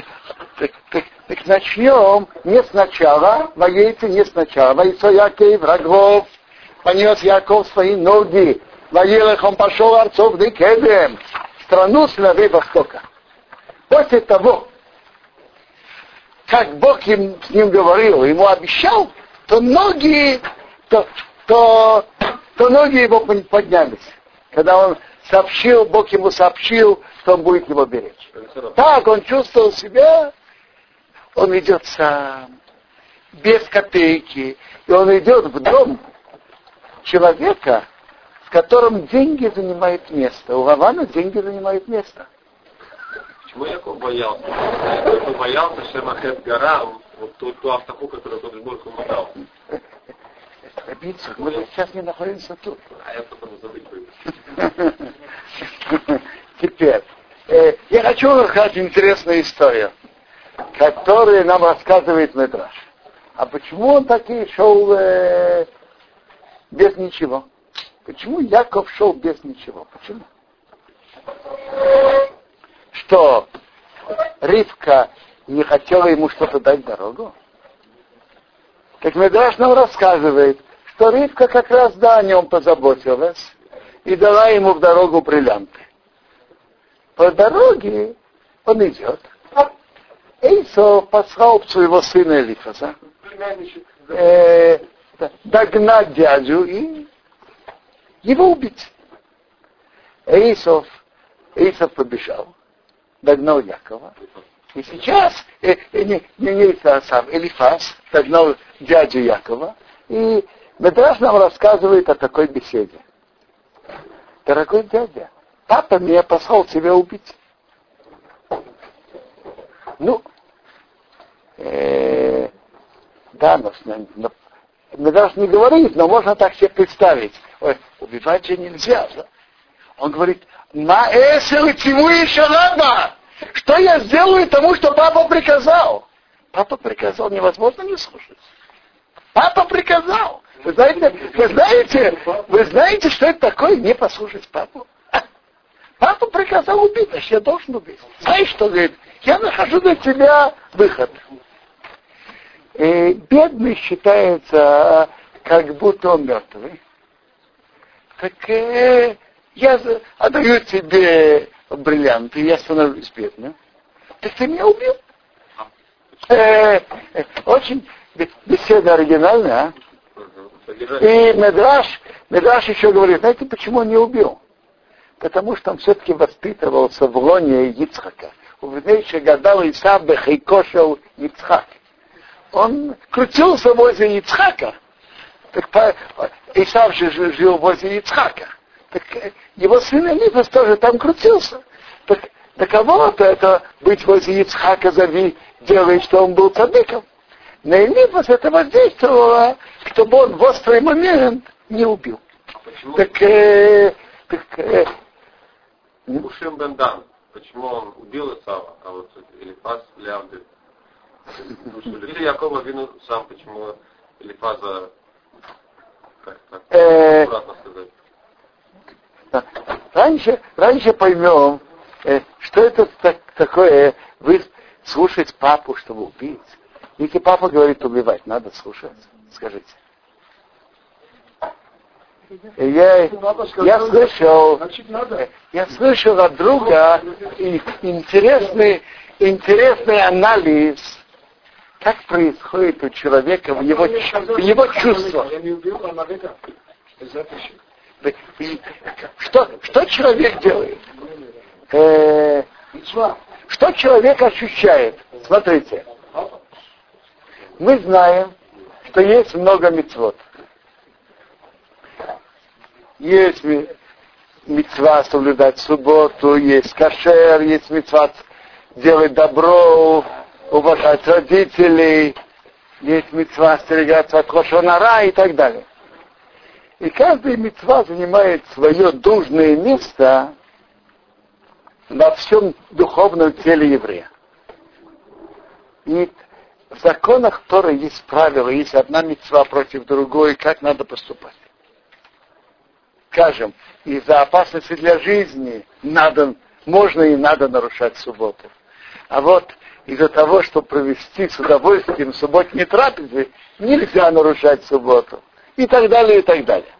Так, так, так, так начнем не сначала, воейцы не сначала. Воейцо Яков, врагов, понес Яков свои ноги, воелых он пошел арцов Декедем, страну сыновей Востока. После того, как Бог им, с ним говорил, ему обещал, то ноги, то, то, то ноги его поднялись. Когда он сообщил, Бог ему сообщил, что он будет его беречь. Так он чувствовал себя, он идет сам, без копейки, и он идет в дом человека, в котором деньги занимают место. У Лавана деньги занимают место. Почему Яков боялся? Яков боялся Шемахет гора, вот ту, ту автоху, которую тот Бог ему дал. Рабицу, мы же сейчас не находимся тут. А я потом забыть. Теперь, э, я хочу рассказать интересную историю, которую нам рассказывает Медраш. А почему он так и шел э, без ничего? Почему Яков шел без ничего? Почему? Что Ривка не хотела ему что-то дать дорогу? Как Медраш нам рассказывает, что Ривка как раз да о нем позаботилась и дала ему в дорогу бриллианты. По дороге он идет. Эйсо послал своего сына Элифаса э, догнать дядю и его убить. Эйсов, Эйсов побежал, догнал Якова. И сейчас э, э, не, не, не Эйсов, а сам Элифас догнал дядю Якова. И Медраж нам рассказывает о такой беседе. Дорогой дядя, папа меня послал тебя убить. Ну, э, да, но, но Медраж не говорит, но можно так себе представить. Ой, убивать же нельзя. Да? Он говорит, на эсел тему еще надо. Что я сделаю тому, что папа приказал? Папа приказал, невозможно не слушать. Папа приказал. Вы знаете, вы знаете, вы знаете, что это такое не послушать папу? Папа приказал убить, значит, я должен убить. Знаешь, что говорит? Я нахожу для тебя выход. И бедный считается, как будто он мертвый. Так э, я отдаю тебе бриллианты, я становлюсь бедным. Так ты меня убил. Э, э, очень беседа оригинальная, а? И Медраш, Медраш еще говорит, знаете, почему он не убил? Потому что он все-таки воспитывался в лоне Ицхака. У Внейши гадал Исав Бехайкошел Ицхак. Он крутился возле Ицхака. Так Исав же жил возле Ицхака. Так его сын Элифас тоже там крутился. Так для кого-то это быть возле Ицхака зави, делает, что он был цадыком на Элифас это воздействовало, чтобы он в острый момент не убил. А почему? Так, э, так э, Бендан, почему он убил Исава, а вот Элифаз Лявды? Или Якова вину сам, почему Элифаза, как так, Э, аккуратно сказать. раньше, раньше поймем, э, что это так- такое, вы слушать папу, чтобы убить. Если папа говорит убивать, надо слушать. Скажите. Я, я слышал, я слышал от друга интересный, интересный анализ, как происходит у человека в его, в его чувствах. И Что, что человек делает? Э, что человек ощущает? Смотрите, мы знаем, что есть много мецвод. Есть мецва соблюдать субботу, есть кашер, есть мецва делать добро, уважать родителей, есть мецва остерегаться от лошонара и так далее. И каждая мецва занимает свое должное место во всем духовном теле еврея. И в законах Тора есть правила, есть одна мецва против другой, как надо поступать. Скажем, из-за опасности для жизни надо, можно и надо нарушать субботу. А вот из-за того, чтобы провести с удовольствием субботние трапезы, нельзя нарушать субботу. И так далее, и так далее.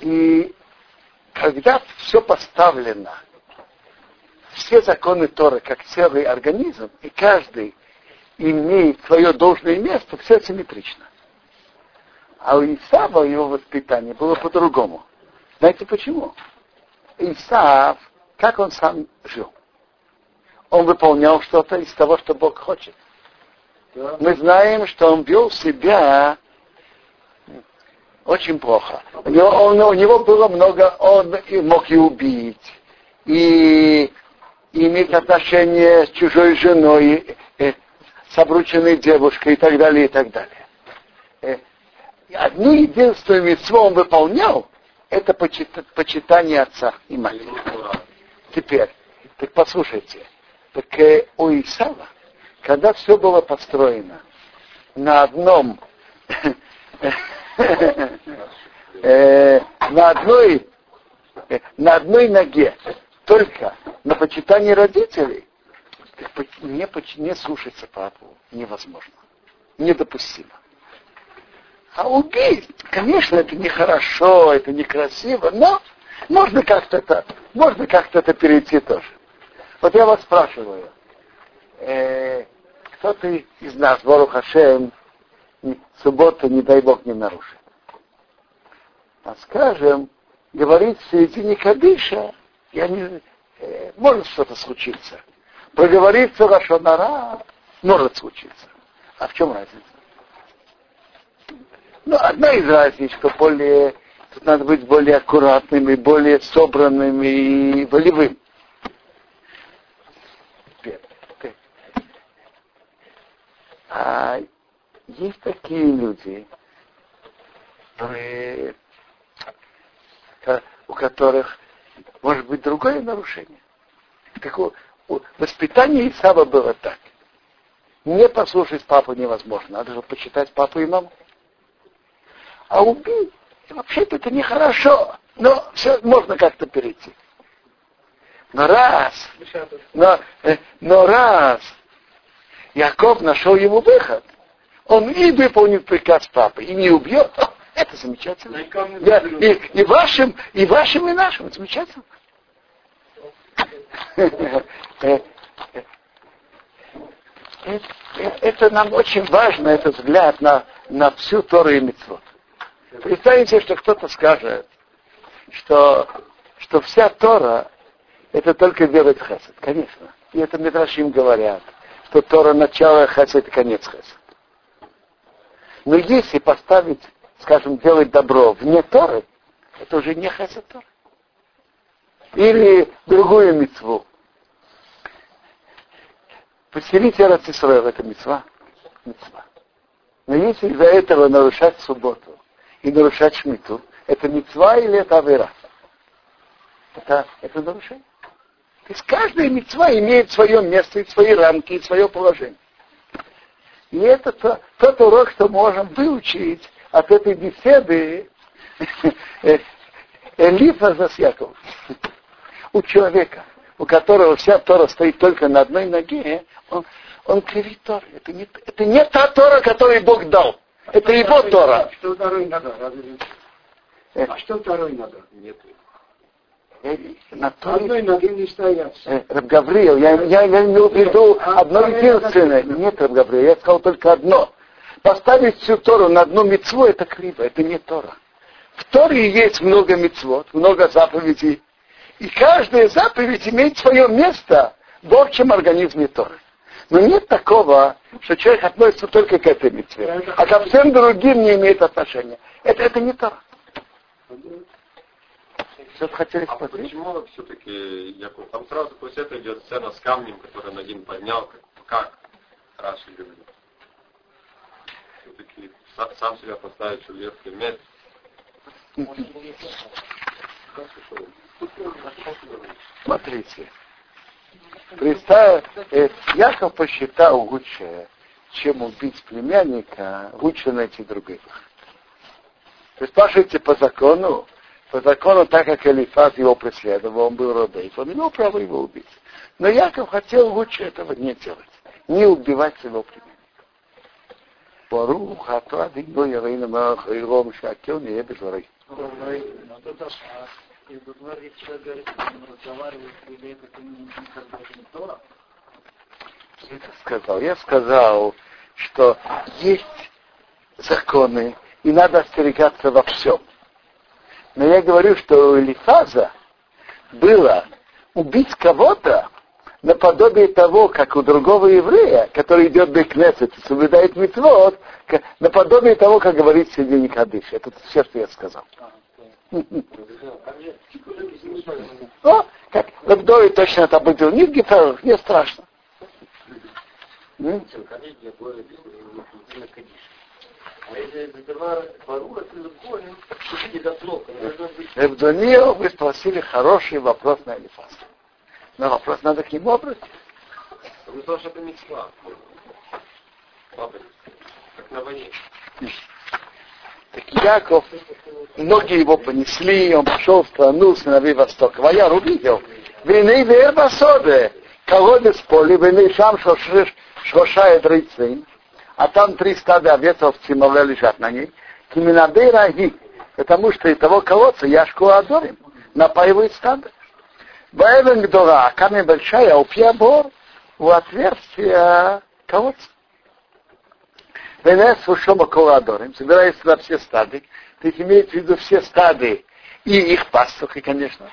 И когда все поставлено, все законы Торы, как целый организм, и каждый имеет свое должное место, все симметрично. А у Исава его воспитание было по-другому. Знаете почему? Исав, как он сам жил? Он выполнял что-то из того, что Бог хочет. Мы знаем, что он вел себя очень плохо. У него, он, у него было много, он мог и убить, и, иметь отношения с чужой женой, э, с обрученной девушкой и так далее, и так далее. Э, одну единственную митцву он выполнял, это почитание отца и матери. Теперь, так послушайте, так э, у Исава, когда все было построено на одном э, на одной на одной ноге только на почитании родителей, не, не слушаться папу невозможно. Недопустимо. А убить, конечно, это нехорошо, это некрасиво, но можно как-то это, можно как-то это перейти тоже. Вот я вас спрашиваю, э, кто-то из нас, Бору Хашем, субботу, не дай Бог, не нарушит. А скажем, говорить в середине Кадыша, я не, э, может что-то случиться. Проговорить Сурашонара может случиться. А в чем разница? Ну, одна из разниц, что более, тут надо быть более аккуратным и более собранным и волевым. А есть такие люди, у которых может быть другое нарушение. Так, воспитание Исава было так. Не послушать папу невозможно, надо же почитать папу и маму. А убить, вообще-то это нехорошо, но все можно как-то перейти. Но раз, но, э, но раз Яков нашел ему выход, он и выполнит приказ папы, и не убьет. Это замечательно. Я, и, и вашим, и вашим, и нашим. Замечательно. Это нам очень важно, этот взгляд на, на всю Тору и Митцвот. Представьте, что кто-то скажет, что, что вся Тора это только делать хесед. Конечно. И это Медрашим говорят, что Тора начало хесед и конец хесед. Но если поставить, скажем, делать добро вне Торы, это уже не хесед Тора. Или другую мецву. Поселить Эрацисроев, это мецва. мецва. Но если из-за этого нарушать субботу и нарушать шмиту, это мецва или это авера? Это, это нарушение. То есть каждая мецва имеет свое место, и свои рамки, и свое положение. И это то, тот урок, что можем выучить от этой беседы Элифа за Яков. У человека, у которого вся Тора стоит только на одной ноге, он, он кривит Тор. Это не, это не та Тора, которую Бог дал. Это его Тора. Что второй надо? А что второй надо? Нет на одной ноге не стоят. Э, Раб Гавриил, я, я, я имел в виду а одно единственное. Нет, Раб Гавриил, я сказал только одно. Поставить всю Тору на одну мецву это криво, это не Тора. В Торе есть много мецвод, много заповедей. И каждая заповедь имеет свое место в общем организме Торы. Но нет такого, что человек относится только к этой мецве, а ко всем другим не имеет отношения. Это, это не Тора. Что хотели а спросить? почему все-таки, Яков, там сразу после этого идет сцена с камнем, который Надин поднял, как, как Раши говорит. Все-таки сам себя поставить в верхний место. Смотрите. Представь, э, Яков посчитал лучше, чем убить племянника, лучше найти других. Вы спрашиваете по закону, по закону, так как Элифаз его преследовал, он был Родейф, он имел право его убить. Но Яков хотел лучше этого не делать, не убивать своего племянника. ברוך אתה אדינו יראינו מלך עירום שהכל נהיה בדברי. Это сказал. Я сказал, что есть законы, и надо остерегаться во всем. Но я говорю, что у Элифаза было убить кого-то наподобие того, как у другого еврея, который идет до Кнессет и соблюдает митцвот, наподобие того, как говорит Сидень Кадыш. Это все, что я сказал. О, как Вдове точно это было. Нет гитаров, не страшно. Евдонию вы спросили хороший вопрос на Элифас. Но вопрос надо к нему обратиться. Вы сказали, что это мецва. Как на войне. Так Яков, многие его понесли, он пошел в страну сыновей Востока. Ваяр увидел. Вины верба соды, колодец поле, вины шам шошает рыцарь, а там три стада овец овцы лежат на ней. Киминабей раги, потому что из того колодца Яшку Адорим напаивает стадо. Баэвен Гдора, камень большая, у пьябор у отверстия колодца. Венес Шома Коладорим, собирается на все стады, то есть имеется в виду все стады и их пастухи, конечно.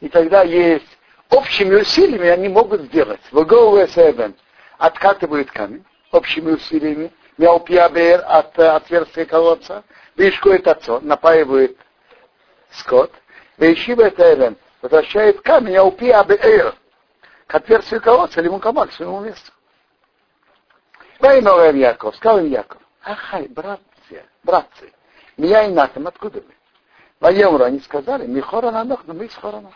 И тогда есть общими усилиями они могут сделать. Ваговый Эсэбен откатывают камень общими усилиями, Мяупьябер от отверстия колодца, Вишкует отцо, напаивает скот, Вишивет Элен, возвращает камень, Мяупьябер к отверстию колодца, или мукамак, к своему месту. Вайновая Яков, сказал им Яков, ахай, братцы, братцы, меня и натом, откуда вы? Воемру они сказали, Михора на ног, но мы из Хорона.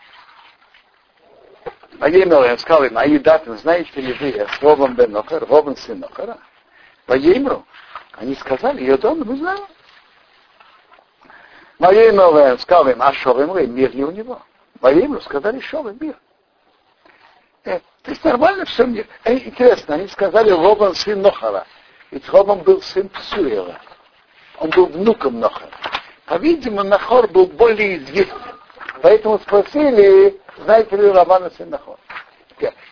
Воемру я сказал им, а едатым, знаете ли вы, с Ровом бен Нохар, Ровом сын Нохара? Воемру, они сказали, дом, мы знаем. Воемру я сказал им, а Шовем мир ли у него? Воемру сказали, Шовем мир. Э, то есть нормально все мне. Э, интересно, они сказали, Робан сын Нохара. Ведь Робан был сын Псуэла. Он был внуком Нохара. По-видимому, Нахор был более известен. Поэтому спросили, знаете ли Романа сын Нахор?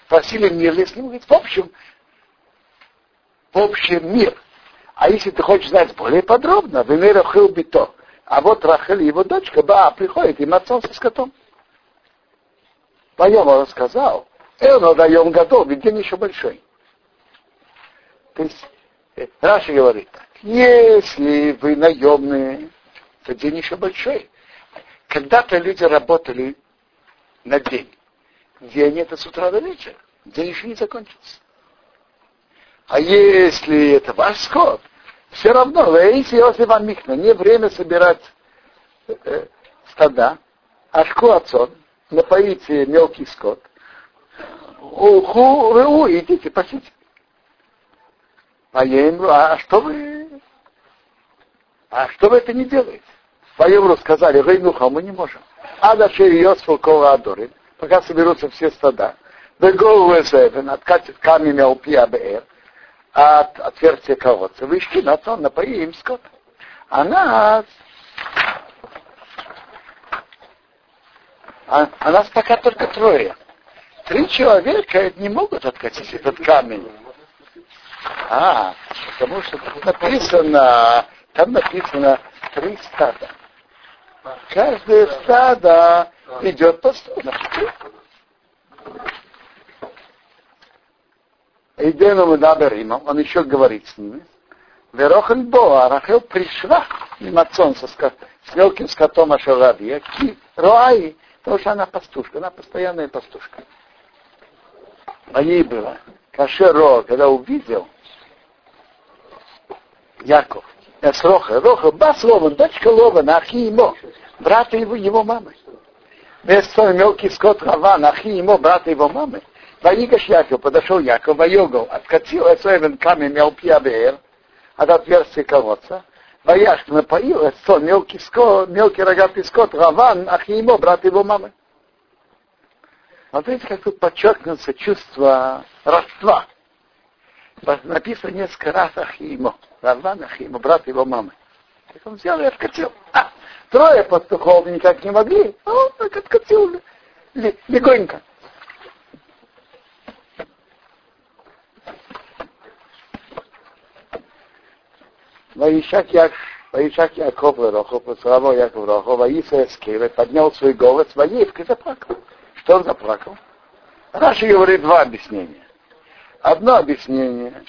Спросили мир ли с ним? Говорит, в общем, в общем мир. А если ты хочешь знать более подробно, в мире Хилбито. А вот Рахель, его дочка, ба, приходит, и отцом со скотом. Поем он рассказал, Эно даем готов, ведь день еще большой. То есть, э, Раша говорит так, если вы наемные, то день еще большой. Когда-то люди работали на день. День это с утра до вечера. День еще не закончился. А если это ваш скот, все равно, если вам михна, не время собирать э, стада, а шкуацон, напоите мелкий скот, уху, рыу, идите, пасите. А я им а что вы, а что вы это не делаете? По евро сказали, Рейнуха, мы не можем. А дальше Йосфу Кола Адорин, пока соберутся все стада. Бегову Эзевен, откатит камень Алпия Беэр, от отверстия колодца. Вышки на то, напои им скот. А нас, а, а нас пока только трое. Три человека не могут откатить этот камень. А, потому что тут написано, там написано три стада. Каждое стадо идет по стаду. Идену мы даберимом, он еще говорит с ними. Верохен Боа, Рахел пришла мимацон со скот, с мелким скотом Ашарадия, ки Роаи, потому что она пастушка, она постоянная пастушка а ей было. Кашеро, когда увидел Яков, с Роха, Роха, бас Лован, дочка Лована, ахи ему, брата его, его мамы. Вместо мелкий скот Раван, ахи ему, брата его мамы. Ваигаш Яков, подошел Яков, воегал, откатил Эсоевен камень Мелпия Беэр, от отверстия колодца, Ваяш напоил Эсо, мелкий скот, мелкий рогатый скот Раван, ему, брат его мамы. Смотрите, как тут подчеркнется чувство родства. Написано несколько раз Ахимо. Раван Ахимо, брат его мамы. Так он взял и откатил. А, трое пастухов никак не могли. А он так откатил легонько. Ваишак Як, Ваишак Яков Рохов, поцеловал Яков Рохов, Ваиса Эскева, поднял свой голос, Ваивка заплакал. Что он заплакал? Раши говорит два объяснения. Одно объяснение.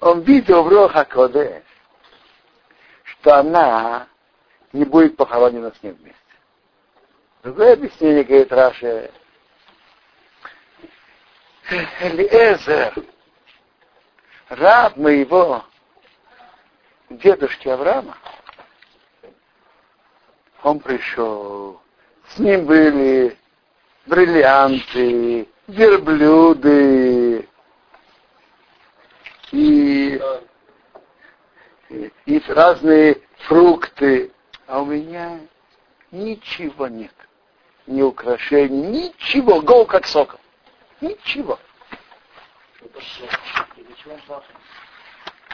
Он видел в Роха Коде, что она не будет похоронена с ним вместе. Другое объяснение, говорит Раши, Элиэзер, раб моего дедушки Авраама, он пришел, с ним были бриллианты, верблюды и, и, и разные фрукты, а у меня ничего нет. Ни украшений, ничего, гол как сокол. Ничего.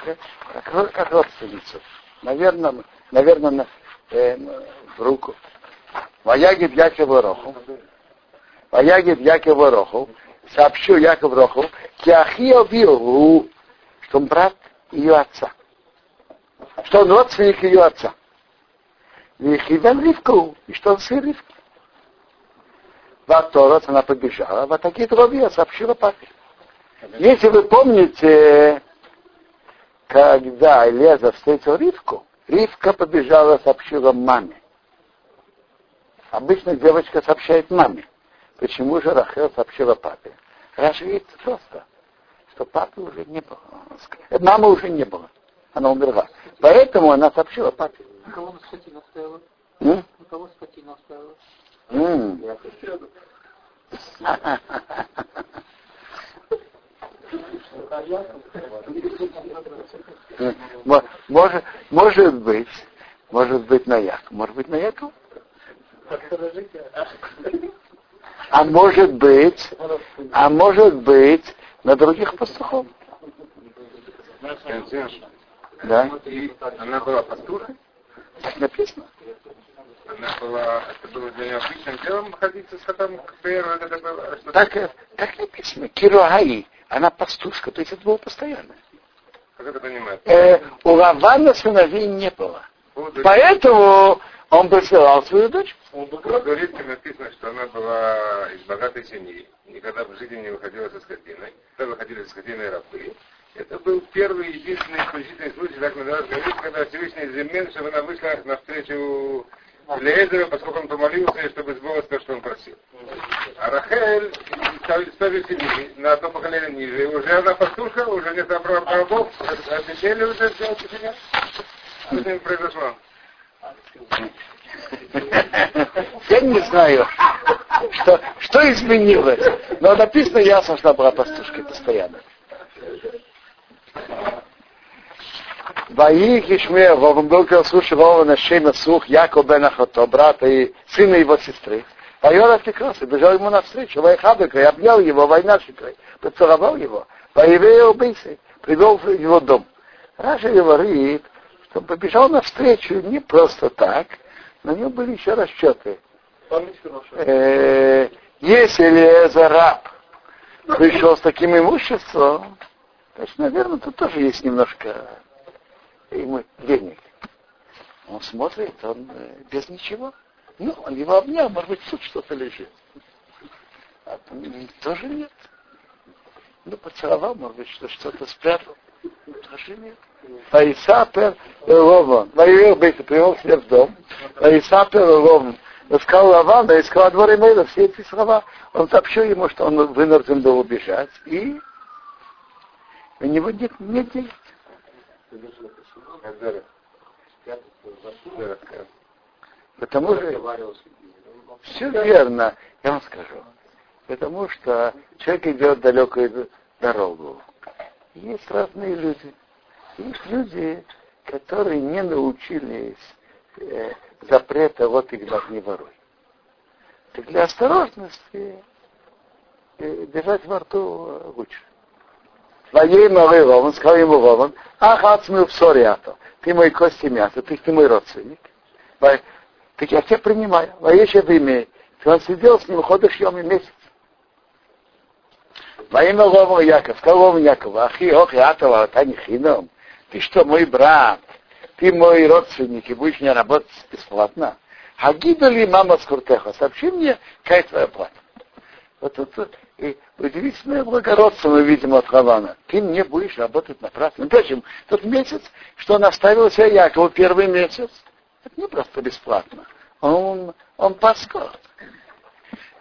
Как, как родственницу. Наверное, наверное, э, в руку. Ваягид Яков Роху. Ваягид Яков Роху. Сообщил Яков Роху. Киахио Вилу, что он брат ее отца. Что он родственник ее отца. Вихивен Ривку. И что он сын Ривки. Ваторот она побежала. Вот такие дроби сообщила папе. Если вы помните, когда Элеза встретил Ривку, Ривка побежала, сообщила маме. Обычно девочка сообщает маме. Почему же Рахел сообщила папе? Раша видит просто, что папы уже не было. Мамы уже не было. Она умерла. Поэтому она сообщила папе. На кого на скотину оставила? М? На кого скотину оставила? М. Может, может быть, может быть на Яков, может быть на Яков. А может быть, а может быть на других пастухов. Да? Она была пастухой? Так написано. Она была, это было для нее обычным делом ходить с котом это было что Так, так написано. Кируаи, она пастушка, то есть это было постоянно. Как это понимать? Э, у Лавана сыновей не было. Буду- Поэтому он посылал свою дочь. У Говорится, написано, что она была из богатой семьи, никогда в жизни не выходила со скотиной. Когда выходили со скотиной рабы, это был первый единственный исключительный случай, так говорим, когда Всевышний Земен, чтобы она вышла навстречу Лезеру, поскольку он помолился, чтобы сбылось то, что он просил. А Рахель ставит себе на одно поколение ниже. И уже она пастушка, уже нет рабов, обещали уже сделать себя. Что с ним произошло? Я не знаю, что, что изменилось. Но написано ясно, что она была пастушкой постоянно. Ваих Ишмея, он был слушай Вова на Шейна Сух, Яков бен Ахото, брата и сына его сестры. Вайор отвлекался, бежал ему навстречу, Вайхабека, и обнял его, война поцеловал его, Ваевея убийцы, привел в его дом. Раша говорит, что побежал навстречу не просто так, на нем были еще расчеты. Э, Если это раб пришел с таким имуществом, значит, наверное, тут тоже есть немножко ему денег. Он смотрит, он э, без ничего. Ну, он его обнял, может быть, тут что-то лежит. А тоже нет. Ну, поцеловал, может быть, что что-то спрятал. Тоже нет. Ваисапер Лован. Воевал Бейта, привел себе в дом. Ваисапер Лован. Сказал Лаван, да искал дворе Мейла все эти слова. Он сообщил ему, что он вынужден был убежать. И у него нет, нет денег. Потому что все верно, я вам скажу. Потому что человек идет далекую дорогу. Есть разные люди. Есть люди, которые не научились э, запрета вот и не воруй. Так для осторожности э, держать во рту лучше. Твоей малый Рован, сказал ему Рован, ах, ацмил в сориато, ты мой кости мясо, ты, ты мой родственник. Так я тебя принимаю. Вообще в имя. Ты он сидел с ним, ходишь ем и месяц. Во имя Лова Яков, сказал Лова Яков, ахи, ох, ятова, тани хином. Ты что, мой брат, ты мой родственник, и будешь мне работать бесплатно? Хагида ли мама скуртеха, сообщи мне, какая твоя плата. Вот, вот, вот и удивительное благородство мы видим от Хавана. Ты мне будешь работать напрасно. Впрочем, тот месяц, что он оставил себя Якову первый месяц, это не просто бесплатно. Он, он паскот.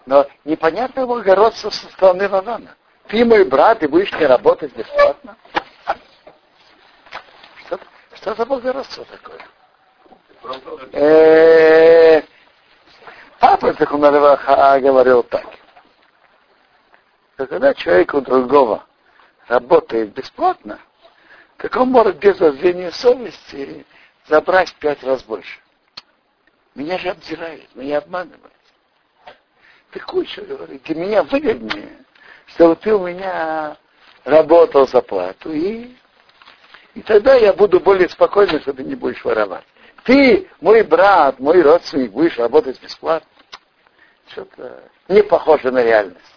Но непонятное благородство со стороны Лавана. Ты мой брат, и будешь не работать бесплатно. Что, что за благородство такое? Э, папа Цехумарева говорил так. Что когда человек у другого работает бесплатно, так он может без зазрения совести забрать в пять раз больше. Меня же обдирают, меня обманывают. Ты куча говорит, для меня выгоднее, чтобы ты у меня работал за плату, и, и тогда я буду более спокойным, что ты не будешь воровать. Ты, мой брат, мой родственник, будешь работать бесплатно. Что-то не похоже на реальность.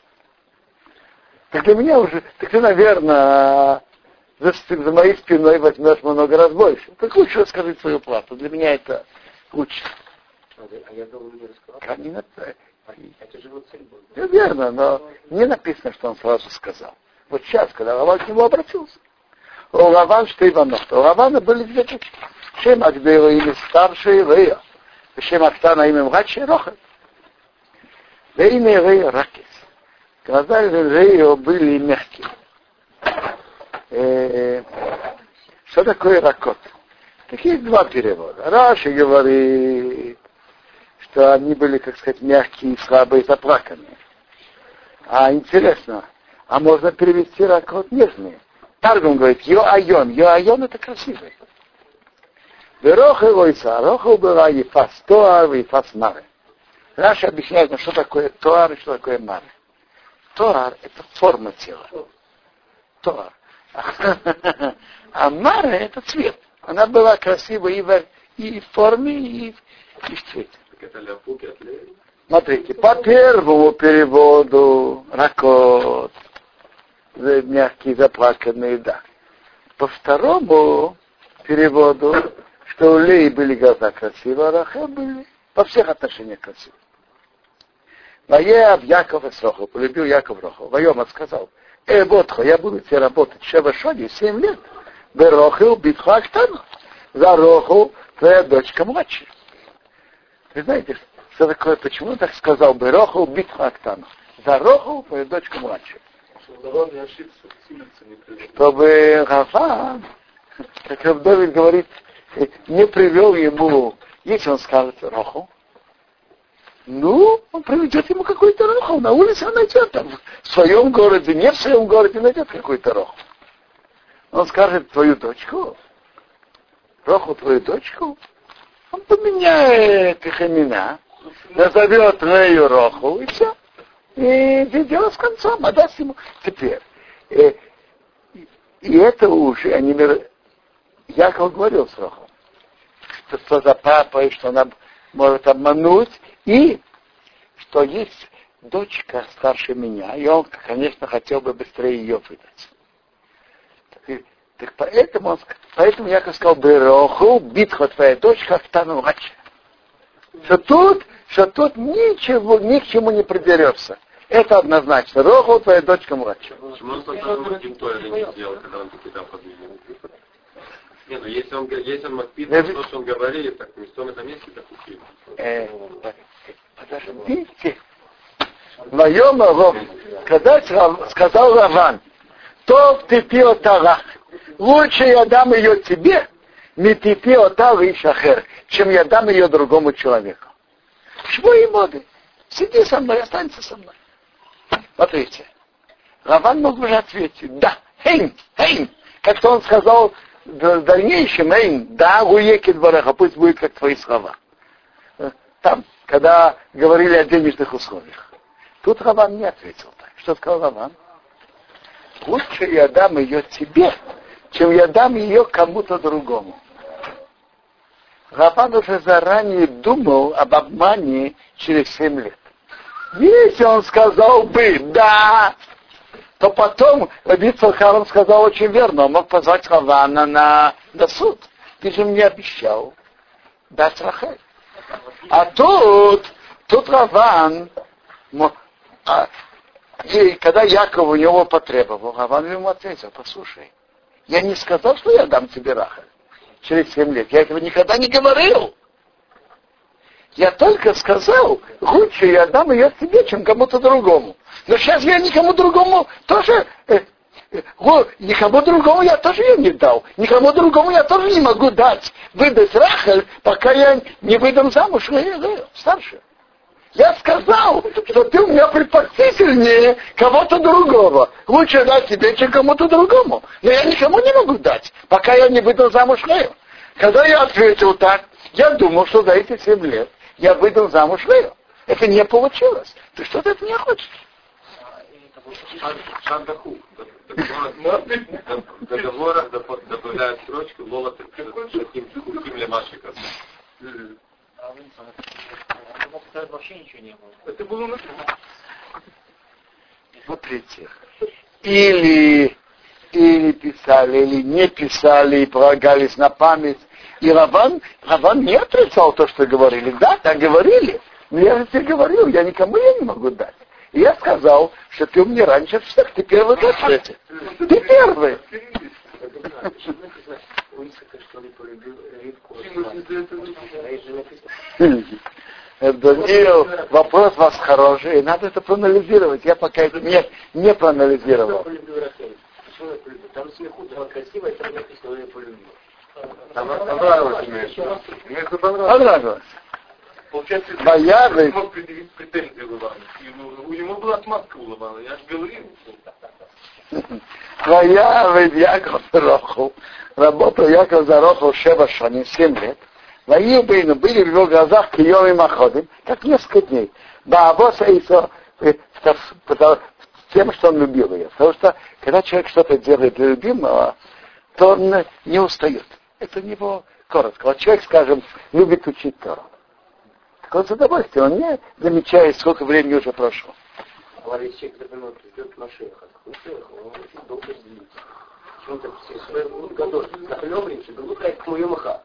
Так для меня уже, так ты, наверное, за, за моей спиной возьмешь много раз больше. Так лучше расскажи свою плату. Для меня это лучше. А я думал, не рассказал. Это же его цель была. Да, верно, но не написано, что он сразу сказал. Вот сейчас, когда Лаван к нему обратился. У Лаван что Иванов. У Лавана были две дочки. Шем Агдейло или старший Лея. Шем Актана имя младший Рохель. Лейна Лея Ракис. Глаза Лея были мягкие. Э, что такое ракот? Такие два перевода. Раши говорит, что они были, как сказать, мягкие, слабые, заплаканные. А интересно, а можно перевести ракот нежные. Таргум говорит, йо-айон. Йо-айон это красивый. Вероха лойса. Роха была ефас тоар, ефас маре. Раши объясняет, что такое тоар и что такое маре. Тоар это форма тела. Тоар. А Мара это цвет. Она была красивой и в, и в форме, и, и в цвете. Смотрите, по первому переводу ракот, мягкий, заплаканный, да. По второму переводу, что у Леи были глаза красивые, а Рахел были во всех отношениях красивые. Ваев Яков и Сроху, полюбил Яков Роху. Ваем сказал, э, вот, я буду тебе работать Шева Шоди 7 лет. Берохил битху Актану. За Роху твоя дочка младшая. Вы знаете, что такое, почему он так сказал? Бероху битху Актану. За Роху твоя дочка младшая. Чтобы Рафан, как Давид говорит, не привел ему, если он скажет Роху, ну, он приведет ему какой-то роху. На улице он найдет там, в своем городе, не в своем городе найдет какой-то роху. Он скажет твою дочку, роху твою дочку, он поменяет их имена, назовет Рею Роху, и все. И дело с концом, отдаст ему. Теперь, и, и это уже, они, Яков говорил с Рохом, что, что за папой, что она может обмануть, и что есть дочка старше меня, и он, конечно, хотел бы быстрее ее выдать. Так, так поэтому, он, поэтому Яков сказал, Бероху, битха твоя дочка, стану младше. Что тут, что тут ничего, ни к чему не придерешься. Это однозначно. Роху твоя дочка младше. Почему он потом не сделал, когда он таки подвинул? Не, ну если он, если он Макпит, то, что он говорит, так в том этом месте допустим. Э, подождите. Моем Ров, когда сказал Раван, то ты пил тарах, лучше я дам ее тебе, не ты пил и шахер, чем я дам ее другому человеку. Чего и моды? Сиди со мной, останься со мной. Смотрите. Раван мог уже ответить, да, хейн, хейн. Как-то он сказал в дальнейшем, эй, да, гуеки двореха, пусть будет как твои слова. Там, когда говорили о денежных условиях. Тут Раван не ответил так. Что сказал Раван? Лучше я дам ее тебе, чем я дам ее кому-то другому. Раван уже заранее думал об обмане через семь лет. Если он сказал бы «да», то потом Рабицал Харам сказал очень верно, он мог позвать Равана на, на суд. Ты же мне обещал дать Рахель. А тут, тут Раван, а, и когда Яков у него потребовал, Раван ему ответил, послушай, я не сказал, что я дам тебе Рахель через семь лет. Я этого никогда не говорил. Я только сказал, лучше я дам ее тебе, чем кому-то другому. Но сейчас я никому другому тоже, э, э, никому другому я тоже ее не дал. Никому другому я тоже не могу дать, выдать Рахель, пока я не выдам замуж э, старше. Я сказал, что ты у меня предпочтительнее кого-то другого. Лучше дать тебе, чем кому-то другому. Но я никому не могу дать, пока я не выдал замуж Лею. Когда я ответил так, я думал, что за эти семь лет я выдал замуж Лею. Это не получилось. Ты что-то это не хочешь? Шандаху. В договорах добавляют строчку Лола Таким Лемашиков. вообще ничего не было. Это было Смотрите. Или, или писали, или не писали, и полагались на память. И Раван, Раван не отрицал то, что говорили. Да, так говорили. Но я же тебе говорил, я никому я не могу дать. И я сказал, что ты у меня раньше всех, ты первый в свете. Ты первый. Даниил, вопрос вас хороший, надо это проанализировать. Я пока это не, не проанализировал. Там сверху была красивая, там написано «Я полюбил». Понравилось мне. Мне это понравилось. Понравилось. Получается, Боялись. ты мог предъявить претензии Лавану. У него была отмазка у Лавана, я же говорил. Ваявит Яков Роху. Работал Яков за Роху Шева Шани, 7 лет. Ваил Бейну были в его глазах кием и маходим, как несколько дней. Баабоса Исо, тем, что он любил ее. Потому что, когда человек что-то делает для любимого, то он не устает это у него коротко. Вот человек, скажем, любит учить Тору. Так он с удовольствием, он не замечает, сколько времени уже прошло. Говорит, человек, например, придет Машеха, он долго злится. Почему-то все свои годы, нахлём речи, да лукай к моему ха.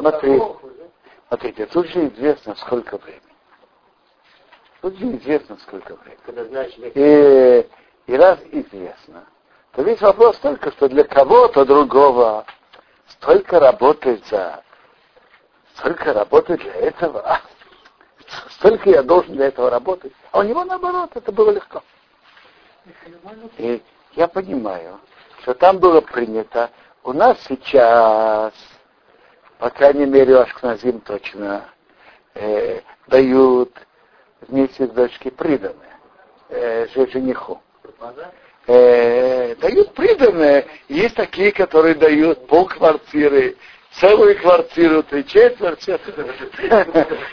Смотрите, смотрите, тут же известно, сколько времени. Тут же известно, сколько времени. И и раз известно, то весь вопрос только, что для кого-то другого столько работает за, столько работает для этого, столько я должен для этого работать. А у него наоборот, это было легко. И я понимаю, что там было принято, у нас сейчас, по крайней мере, у Ашкназим точно, э, дают вместе с дочкой приданное э, же- жениху. Э, дают приданное. Есть такие, которые дают полквартиры, целую квартиру, три четверти.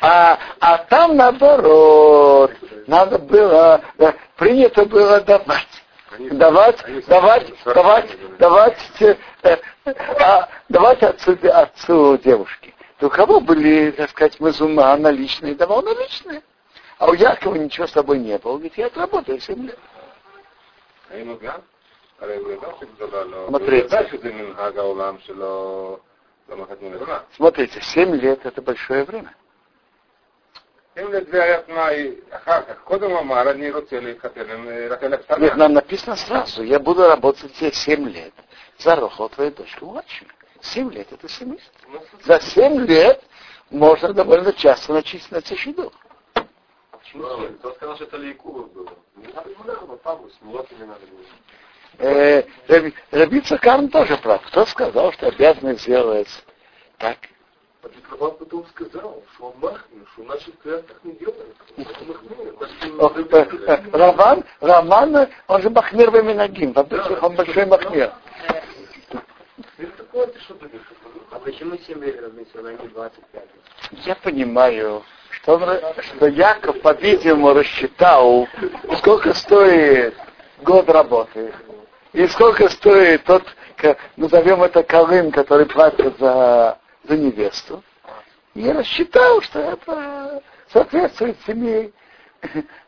А, а там наоборот, надо было, э, принято было давать. Давать, давать, давать, давать, э, а, давать отцу, отцу девушки. То у кого были, так сказать, мазума наличные, давал наличные. А у Якова ничего с собой не было. Говорит, я отработаю 7 лет. היינו גם, הרי הוא ידע שגדולה לא, הוא מטריד. ידע שזה מנהג העולם שלא לא מחתנו לבנה. Смотрите, 7 лет это большое время. אם לזה היה תנאי אחר כך, קודם הוא אמר, אני רוצה להתחתן עם אה, רחל Нет, הקטנה. нам написано сразу, я буду работать тебе 7 лет. За Рохо, твою дочку младшую. 7 лет это 7 лет. За 7 лет можно довольно часто начать на чеду. Кто сказал, что это Лейкуров было? Не надо, не надо, папу, с молоками надо было. Э, Раби- Рабица Карн тоже прав. Кто сказал, что обязаны сделать так? А Петрован потом сказал, что он махнет, что наши клятв так не э, э, Раван, Раван, он же Махмир Ваминагим, в обычных он большой Махмир. Это такое, ты что думаешь? А почему 7 лет размесил, а не 25 лет? Я понимаю, что, он, что Яков, по-видимому, рассчитал, сколько стоит год работы, и сколько стоит тот, назовем это колым, который платит за, за невесту. И рассчитал, что это соответствует семи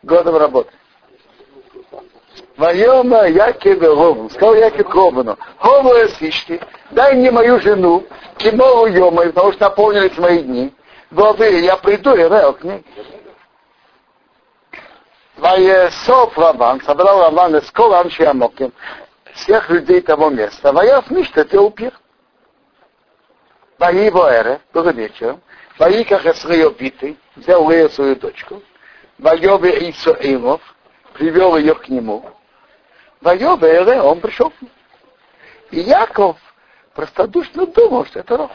годам работы. Вайома Якив Рову. Сказал Якив Ровану, Хову Эсишти, дай мне мою жену, Кимову Йома, потому что наполнились мои дни. Говори, я приду и рел к ней. Ваесов Раван, собрал Раван из Колан Шиамоким, всех людей того места. Ваяв Мишта Теупир. Ваиво Эре, было вечером. Ваиках Эсрео Биты, взял Лея свою дочку. Вайове Исо Эймов, привел ее к нему. Вайове Эре, он пришел к нему. И Яков простодушно думал, что это Ров.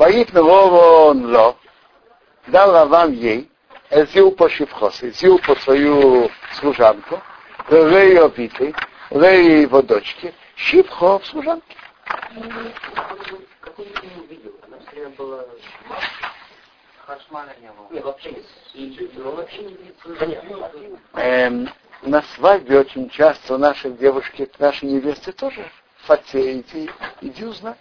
Ваит Вовон Ло, дал Раван ей, Эзил по Шифхос, Эзил по свою служанку, Рею Биты, Рею его дочки, Шифхо в служанке. Ее. Эм, на свадьбе очень часто у наших девушки, нашей невесты тоже фатеете, иди узнай.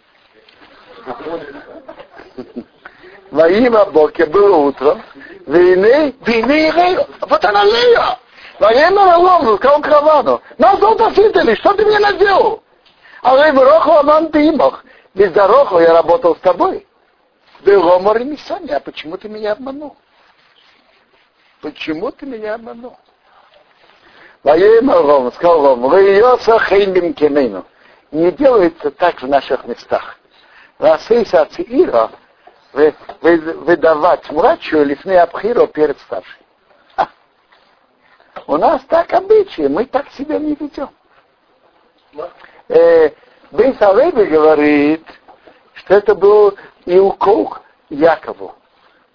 Во имя Боке было утро, войны, войны Рею. Вот она Лея. Имя Ролом, сказал Кравану, на золото фитали, что ты мне наделал? А в Роху Аман ты имах. Без Роху я работал с тобой. Ромар и сами, а почему ты меня обманул? Почему ты меня обманул? Воема Ром, сказал Ром, вы Хеймим Кемейну. Не делается так в наших местах. Расейса Циира выдавать младшую лифны Абхиру перед старшей. А. У нас так обычаи, мы так себя не ведем. Э, Бейс Алеби говорит, что это был и укол Якову.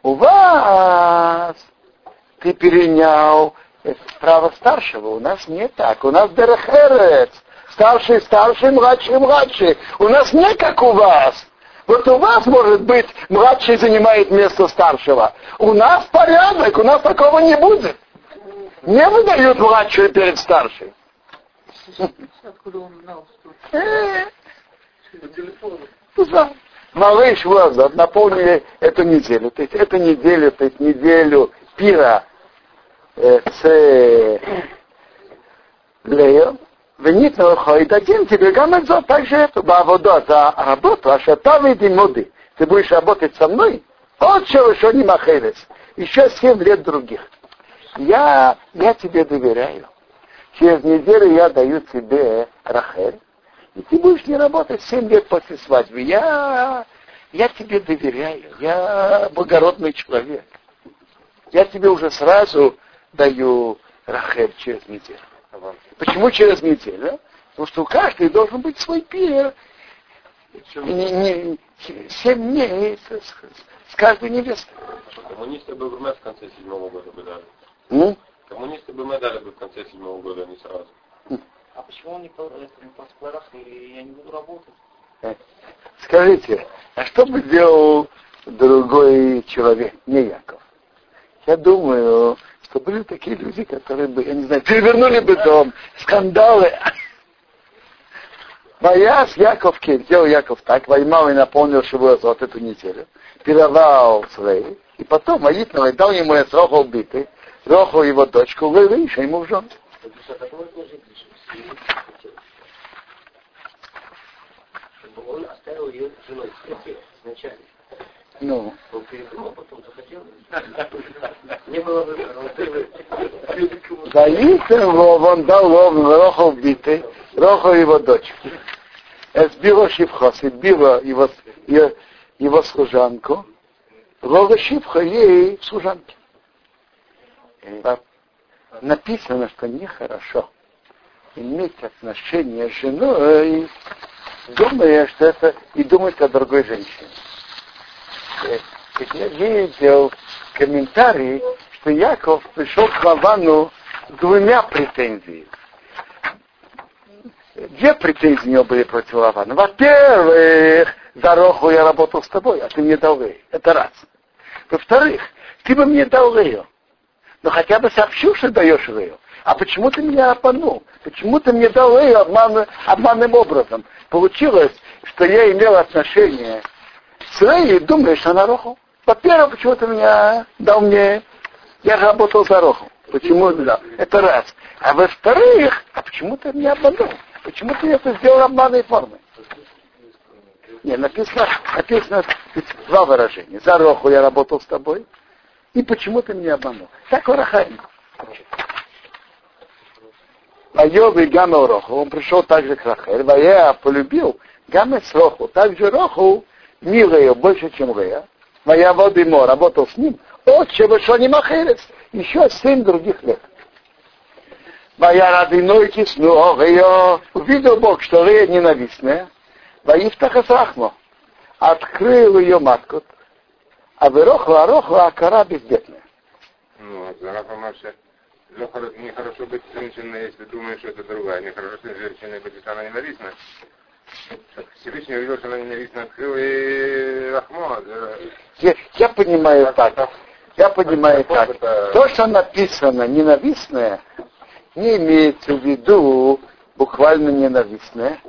У вас ты перенял право старшего, у нас не так. У нас Дерехерец, старший, старший, младший, младший. У нас не как у вас. Вот у вас, может быть, младший занимает место старшего. У нас порядок, у нас такого не будет. Не выдают младшую перед старшей. Малыш возраст наполнили эту неделю. То есть эту неделю, то есть неделю пира э, с Лео, Венит и дадим тебе гамазо, также это баводо за работу, а там иди моды. Ты будешь работать со мной, от чего что не махелес. Еще семь лет других. Я, я тебе доверяю. Через неделю я даю тебе Рахель, и ты будешь не работать 7 лет после свадьбы. Я, я тебе доверяю. Я благородный человек. Я тебе уже сразу даю Рахель через неделю. Почему через неделю? Потому что у каждого должен быть свой пир. Не, не, семь дней с, с, с каждой невестой. Коммунисты бы в конце седьмого года бы дали. Ну? Коммунисты бы мы дали бы в конце седьмого года, а не сразу. А почему он не по, это, по складах, и я не буду работать? Скажите, а что бы делал другой человек, не Яков? Я думаю, что были такие люди, которые бы, я не знаю, перевернули бы дом, скандалы. Боясь Яков Кир, делал Яков так, воймал и наполнил Шиву вот эту неделю, пировал свои, и потом молитвенно дал ему Эсроху убитый, Роху его дочку, выше ему в. Чтобы он оставил ее женой изначально. Ну. Было выбора, он дал лов Роху убитый, Роху его дочку. Сбила Шивхос, и била его, его, его служанку. Рога Шивха ей служанки. Написано, что нехорошо иметь отношения с женой, думая, что это и думать о другой женщине. Я видел комментарий, что Яков пришел к Лавану с двумя претензиями. Две претензии у него были против Лавана. Во-первых, за Роху я работал с тобой, а ты мне дал ей. Это раз. Во-вторых, ты бы мне дал ее. Но хотя бы сообщил, что даешь ее. А почему ты меня обманул? Почему ты мне дал ее обман, обманным образом? Получилось, что я имел отношение с Рей и думаешь, что она роху. Во-первых, почему ты меня дал мне... Я работал за роху. Почему да? Это раз. А во-вторых, а почему ты меня обманул? Почему ты это сделал обманной формой? Не, написано, написано два выражения. За роху я работал с тобой, и почему ты меня обманул? Так Орахаим. Айов и Гамма Роху, он пришел также к Рахель, Вая полюбил Гамма Роху, также Роху мил ее больше, чем Рея. Моя воды мо работал с ним, отче не махерец, еще семь других лет. Моя родиной кисну ее, увидел Бог, что Рея ненавистная, Ваифтаха Сахмо, открыл ее матку, а вырохла, рохла, а кора бездетная. Ну, а нехорошо быть женщиной, если думаешь, что это другая. Нехорошо быть женщиной, быть, если она ненавистна. Всевышний увидел, что она ненавистна, открыл и Рахмо. Я, я понимаю так. Я понимаю так. То, что написано ненавистное, не имеется в виду буквально ненавистное.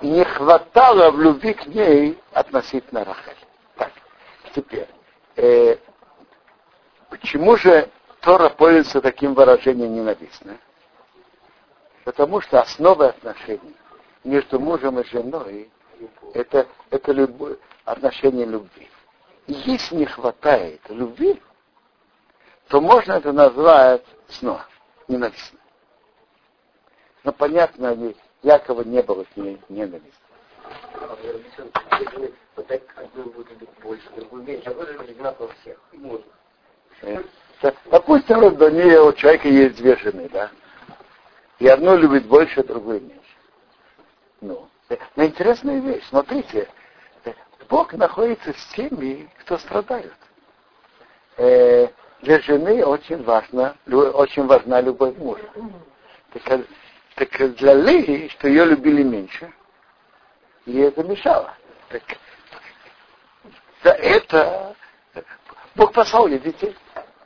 Не хватало в любви к ней относительно Рахель. Так, теперь. Э, почему же Тора пользуется таким выражением ненавистное? Потому что основа отношений между мужем и женой это, это любовь, отношение любви. И если не хватает любви, то можно это назвать снова ненавистно. Но понятно, Якова не было к ней ненависти. А. Можно. Допустим, у нее у человека есть две жены, да? И одну любит больше, другую меньше. Ну, но интересная вещь, смотрите, Бог находится с теми, кто страдают. Э, для жены очень важна, очень важна любовь мужа. Так, так для Леи, что ее любили меньше, ей это мешало. Так, за это Бог послал ей детей.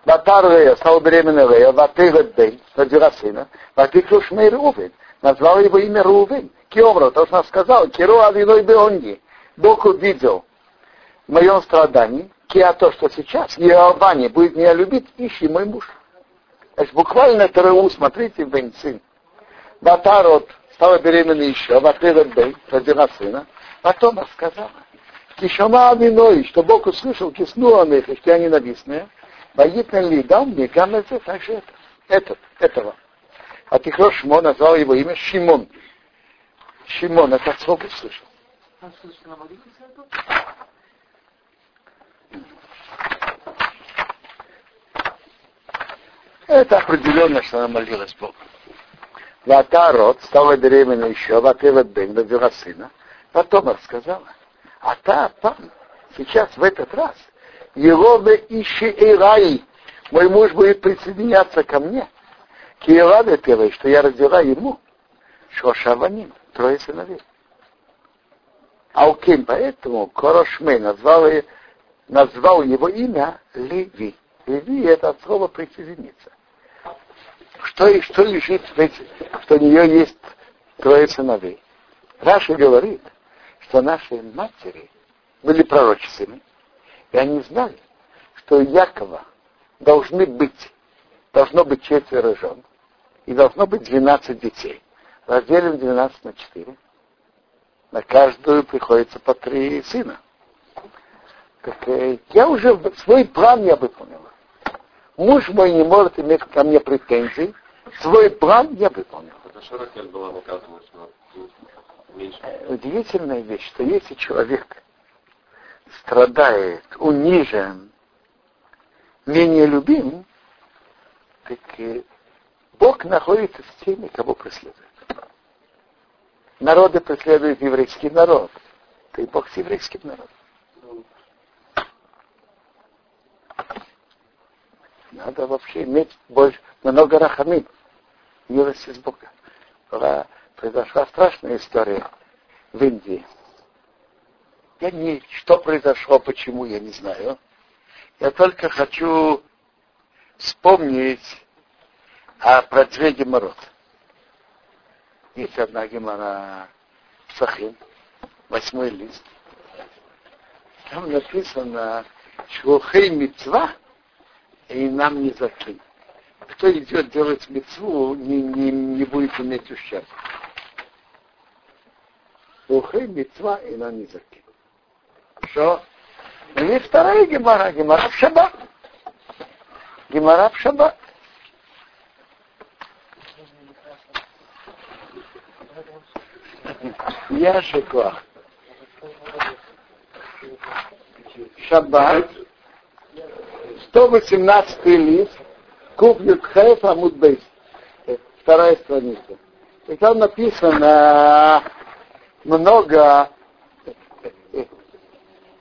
Батар Рея, стал беременной Рея, Ватывет Бен, родила сына, Ватыклю Шмей Рувен, назвал его имя Рувен. Киомра, то, что он сказал, Киру Авиной Беонги, Бог увидел в моем страдании, Киа то, что сейчас, Иоанне будет меня любить, ищи мой муж. Значит, буквально это Реу, смотрите, Бен, сын. Батарот стала беременной еще, Ватывет Бен, родила сына, потом рассказала. Кишама Авиной, что Бог услышал, киснула их, что я ненавистная, Ваитна ли дал мне гаммезе, также это, этот, этого. А Тихро Шмо назвал его имя Шимон. Шимон, это слово слышал. Это определенно, что она молилась Богу. Ватарот стала беременна еще, Ватеват Бен, родила сына. Потом рассказала. А та, там, сейчас, в этот раз, Елове ищи Эйраи. Мой муж будет присоединяться ко мне. Киелада первой, что я родила ему. Шошаваним, трое сыновей. А у кем поэтому Корошмей назвал, назвал его имя Леви. Леви это от слова присоединиться. Что, и что лежит что у нее есть трое сыновей. Раша говорит, что наши матери были пророчицами, и они знали, что у Якова должны быть, должно быть четверо жен, и должно быть 12 детей. Разделим 12 на 4. На каждую приходится по три сына. Так, э, я уже свой план я выполнила. Муж мой не может иметь ко мне претензий. Свой план я выполнил. была наказана, что меньше. Удивительная вещь, что если человек страдает, унижен, менее любим, так Бог находится с теми, кого преследует. Народы преследуют еврейский народ. Ты Бог с еврейским народом. Надо вообще иметь больше, много рахамин, милости с Бога. Была, произошла страшная история в Индии. Я не, что произошло, почему, я не знаю. Я только хочу вспомнить о про две геморрот. Есть одна гемора Сахим, восьмой лист. Там написано Швухей мецва и нам не закинь. Кто идет делать мецву, не, не, не будет иметь ущерб. Швухей мецва и нам не закинь. Что? И вторая гемора, гемора в шаббат. Гемора в шаббат. Я шиквах. Шаббат, 118 лист, куплю Тхайф Амуд Бейс. Вторая страница. И там написано много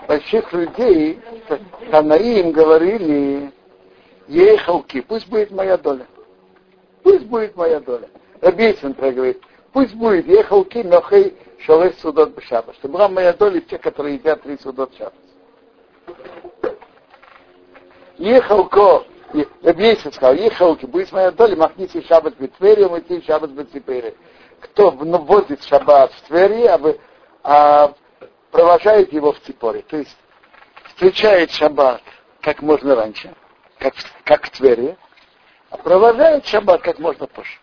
больших людей, Ханаим говорили, ехалки, пусть будет моя доля. Пусть будет моя доля. Рабейцин говорит, пусть будет ехалки, мехей, шалеш судот бешаба. Чтобы была моя доля те, которые едят три судот шабас. Ехалко, Рабейцин сказал, ехалки, будет моя доля, махните шаббат в Твери, махните шаббат в Ципери. Кто вводит шаббат в Твери, а, вы, а провожает его в Ципоре. То есть встречает шаббат как можно раньше, как, как в Твери, а провожает шаббат как можно позже.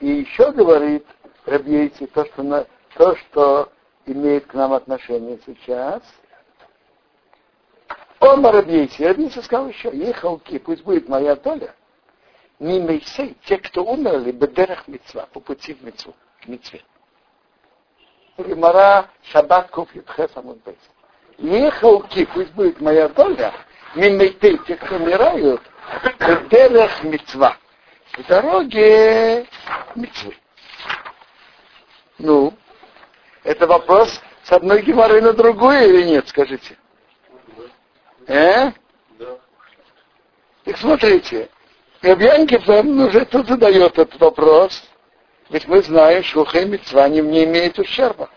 И еще говорит Рабьейти то, что, на, то, что имеет к нам отношение сейчас. Он Рабьейти, Рабьейти сказал еще, ехалки, пусть будет моя доля, не мейсей, те, кто умерли, бедерах мецва, по пути в мецву, к мецве. Гимара Шаббат Куфит Хесамун Бейс. Ехалки, пусть будет моя доля, мимейтей, те, кто умирают, бедерах мецва, в дороге мецвы. Ну, это вопрос с одной геморрой на другую или нет, скажите? Э? Так смотрите, Рабьянки уже тут задает этот вопрос, ведь мы знаем, что Хэмицва не имеет ущерба.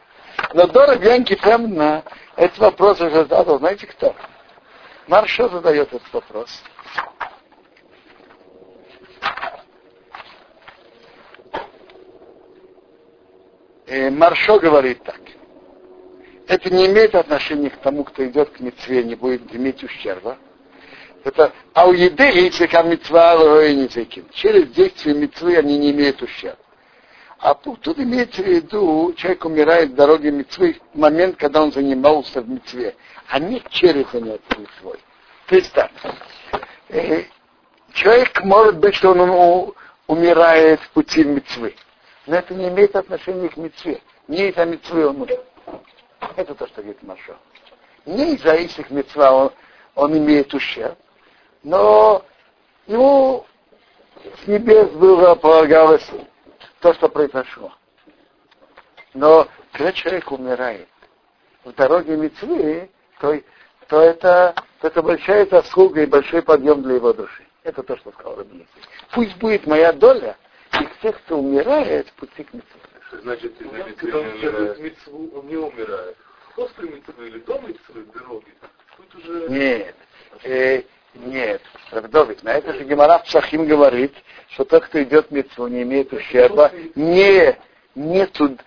Но до Рабьянки Фемна этот вопрос уже задал, знаете кто? Маршо задает этот вопрос. Маршо говорит так. Это не имеет отношения к тому, кто идет к мецве, не будет иметь ущерба. Это, а у если как мецва не Через действие мецвы они не имеют ущерба. А тут имеется в виду, человек умирает в дороге мецвы в момент, когда он занимался в мецве, а не через занятие мецвой. То есть так, э, человек может быть, что он умирает в пути мецвы. Но это не имеет отношения к мецве. Не из-за мецвы он умер. Это то, что говорит Машо. Не из-за их мецва он, он имеет ущерб, но ему с небес было полагалось то, что произошло. Но когда человек умирает в дороге мецвы, то, то, это, то это большая заслуга и большой подъем для его души. Это то, что сказал Рабин. Пусть будет моя доля, и тех, кто умирает, пути к митцву. Значит, из-за Когда он делает митцву, он не умирает. После митцвы или до митцвы в дороге, тут уже... Нет. Э, нет, Равдовик, на это же Гемара в Псахим говорит, что тот, кто идет в митцву, не имеет ущерба, не, не тут,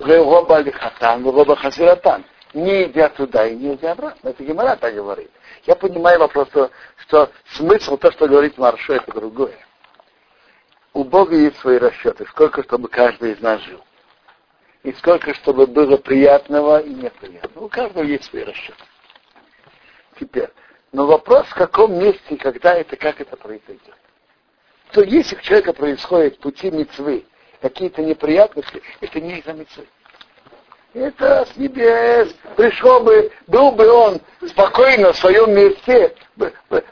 Роба Лихатан, Роба Хазиратан, не идя туда и не идя обратно. Это Гемара так говорит. Я понимаю вопрос, что, что смысл, то, что говорит Маршо, это другое у Бога есть свои расчеты, сколько, чтобы каждый из нас жил. И сколько, чтобы было приятного и неприятного. У каждого есть свои расчеты. Теперь. Но вопрос, в каком месте, когда это, как это произойдет. То если у человека происходит пути мецвы, какие-то неприятности, это не из-за мецвы. Это с небес. Пришел бы, был бы он спокойно в своем месте,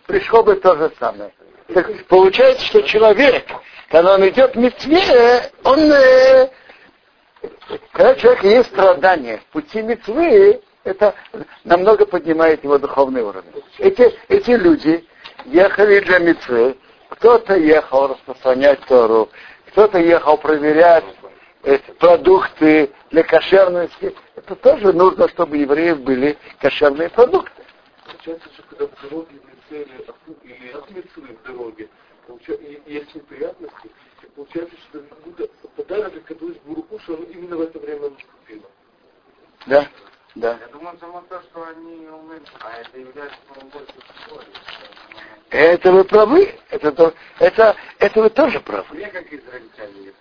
пришло бы то же самое. Так получается, что человек, когда он идет в мецве, он, э, когда человек есть страдания в пути мецвы, это намного поднимает его духовный уровень. Эти, эти люди ехали для мецвы, кто-то ехал распространять Тору, кто-то ехал проверять э, продукты для кошерности. Это тоже нужно, чтобы евреев были кошерные продукты. Получается, что когда лицели или отмецли в дороге, есть неприятности, и получается, что как будто подарок, с Буруку, что он именно в это время наступило. Да, да. Я думаю, само то, что они умеют, а это является больше Это вы правы. Это, то, это, это вы тоже правы. Не как израильтяне,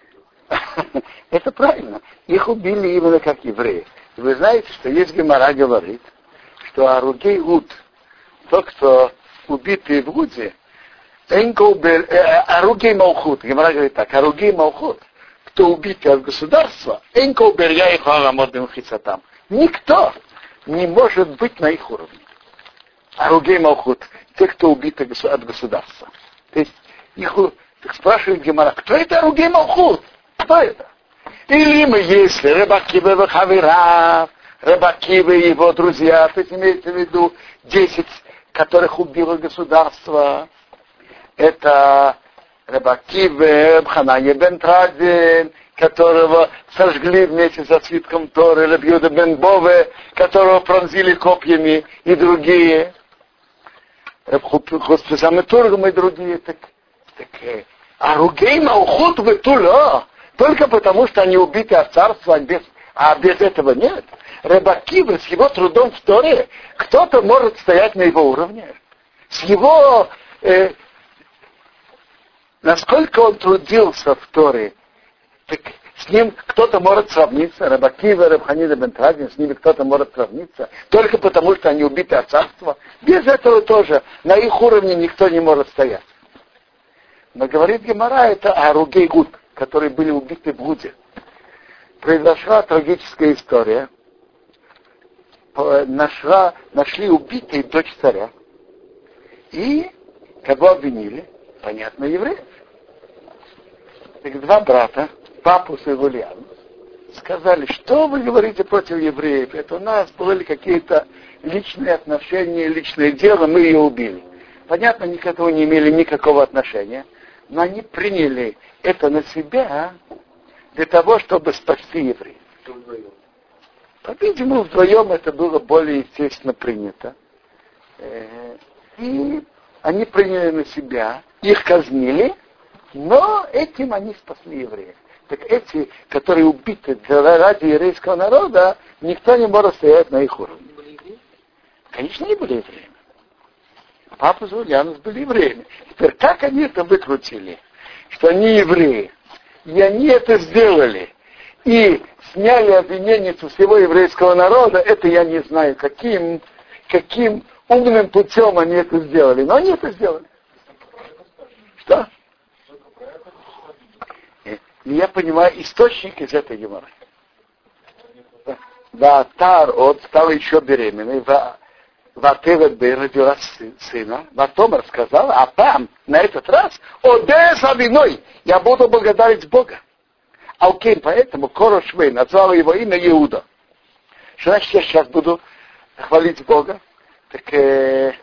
Это правильно. Их убили именно как евреи. И вы знаете, что есть Гемора говорит, что Аругей Уд, тот, кто убитый в Уде, Аругей Маухут, Гемора говорит так, Аругей Маухут, кто убитый от государства, Энко Берья и Харамодным Хицатам. Никто не может быть на их уровне. Аругей Малхут, те, кто убиты от государства. То есть их так спрашивает Гемора, кто это Аругей Малхут? Кто это? Или мы, если Рыбакивы Хавира, Рыбакивы и его друзья, то есть имеется в виду 10, которых убило государство, это Рыбакивы, Ханане бен Традин, которого сожгли вместе со свитком Торы, Рабьюда бен Бове, которого пронзили копьями и другие. Хосписам Тургам и другие. Так, так, а Ругейма уход в Тула, только потому, что они убиты от царства, без, а без этого нет. Рыбакивы с его трудом в Торе, кто-то может стоять на его уровне. С его, э, насколько он трудился в Торе, так с ним кто-то может сравниться, Рабакива, Рабханида Бентрадин, с ними кто-то может сравниться, только потому, что они убиты от царства. Без этого тоже на их уровне никто не может стоять. Но говорит Гемара, это Аругей Гуд, которые были убиты в Гуде. Произошла трагическая история. Нашла, нашли убитые дочь царя. И кого обвинили? Понятно, евреев. Так два брата, папу своего Лиану, сказали, что вы говорите против евреев? Это у нас были какие-то личные отношения, личное дело, мы ее убили. Понятно, они к этому не имели никакого отношения но они приняли это на себя для того, чтобы спасти евреев. По-видимому, вдвоем это было более естественно принято. Э, и они приняли на себя, их казнили, но этим они спасли евреев. Так эти, которые убиты ради еврейского народа, никто не может стоять на их уровне. Конечно, не были евреями папа Зульянус были евреями. Теперь как они это выкрутили? Что они евреи. И они это сделали. И сняли обвинение со всего еврейского народа, это я не знаю, каким, каким умным путем они это сделали. Но они это сделали. Что? И я понимаю источник из этой геморры. Да, Тар от стала еще беременной, Ватевет Бей родила сына. Ватомар сказал, а там, на этот раз, Одесса виной, я буду благодарить Бога. Алкейн, поэтому Корошвей назвал его имя Иуда. Что значит, я сейчас буду хвалить Бога? Так э,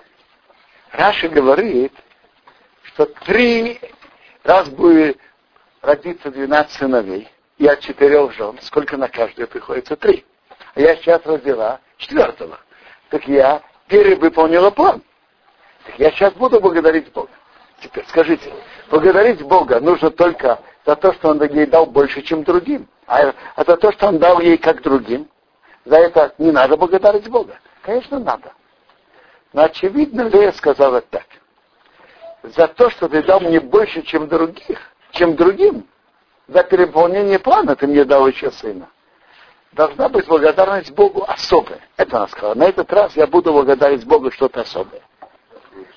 Раша говорит, что три раз будет родиться 12 сыновей, и от четырех жен, сколько на каждую приходится? Три. А я сейчас родила четвертого. Так я перевыполнила план. Так я сейчас буду благодарить Бога. Теперь скажите, благодарить Бога нужно только за то, что Он ей дал больше, чем другим. А, а за то, что Он дал ей как другим, за это не надо благодарить Бога. Конечно, надо. Но очевидно, Лея сказала так. За то, что ты дал мне больше, чем других, чем другим, за переполнение плана ты мне дал еще сына должна быть благодарность Богу особая. Это она сказала. На этот раз я буду благодарить Богу что-то особое.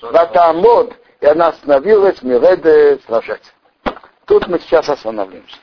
Ватамод, и она остановилась, Миреде сражать. Тут мы сейчас остановимся.